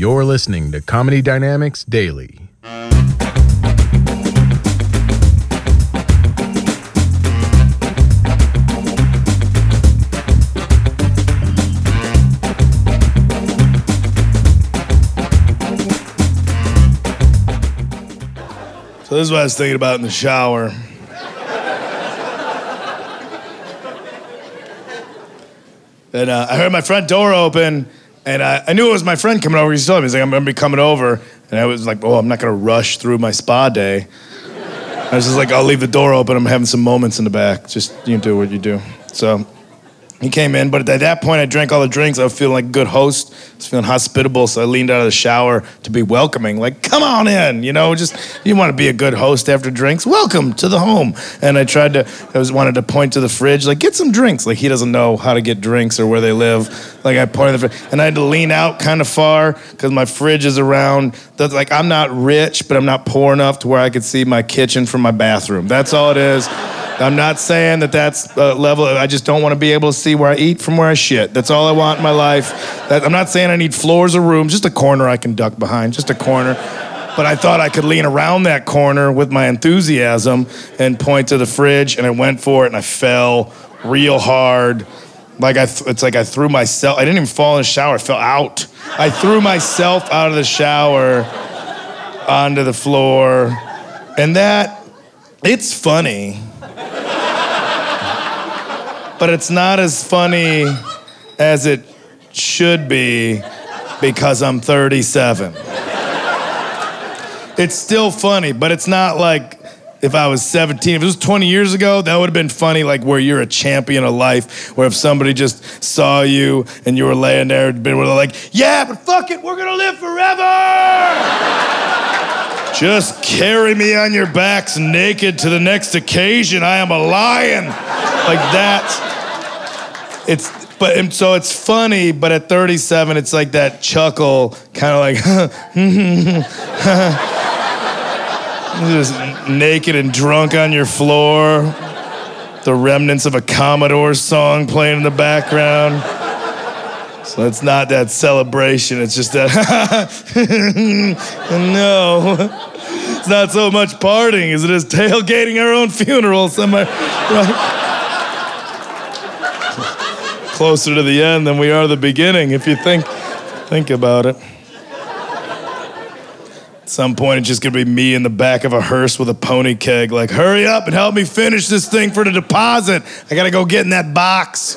You're listening to Comedy Dynamics Daily. So this is what I was thinking about in the shower. and uh, I heard my front door open, and I, I knew it was my friend coming over. He told me, he's like, I'm gonna be coming over. And I was like, oh, I'm not gonna rush through my spa day. I was just like, I'll leave the door open. I'm having some moments in the back. Just you do what you do. So he came in, but at that point, I drank all the drinks. I was feeling like a good host. I was feeling hospitable, so I leaned out of the shower to be welcoming. Like, come on in, you know. Just you want to be a good host after drinks. Welcome to the home. And I tried to, I was wanted to point to the fridge, like get some drinks. Like he doesn't know how to get drinks or where they live. Like I pointed the fridge, and I had to lean out kind of far because my fridge is around. Like I'm not rich, but I'm not poor enough to where I could see my kitchen from my bathroom. That's all it is. I'm not saying that that's a level. I just don't want to be able to see where I eat from where I shit. That's all I want in my life. That, I'm not saying I need floors or rooms, just a corner I can duck behind, just a corner. But I thought I could lean around that corner with my enthusiasm and point to the fridge, and I went for it, and I fell real hard. Like I, th- it's like I threw myself. I didn't even fall in the shower. I fell out. I threw myself out of the shower onto the floor, and that, it's funny but it's not as funny as it should be because I'm 37. It's still funny, but it's not like if I was 17. If it was 20 years ago, that would have been funny, like where you're a champion of life, where if somebody just saw you and you were laying there, been like, yeah, but fuck it, we're gonna live forever. Just carry me on your backs naked to the next occasion. I am a lion. Like that it's but and so it's funny, but at 37, it's like that chuckle, kind of like just naked and drunk on your floor, the remnants of a Commodore song playing in the background. So it's not that celebration, it's just that no. It's not so much partying as it is tailgating our own funeral somewhere, right? closer to the end than we are the beginning if you think think about it. At some point, it's just gonna be me in the back of a hearse with a pony keg, like, hurry up and help me finish this thing for the deposit. I gotta go get in that box.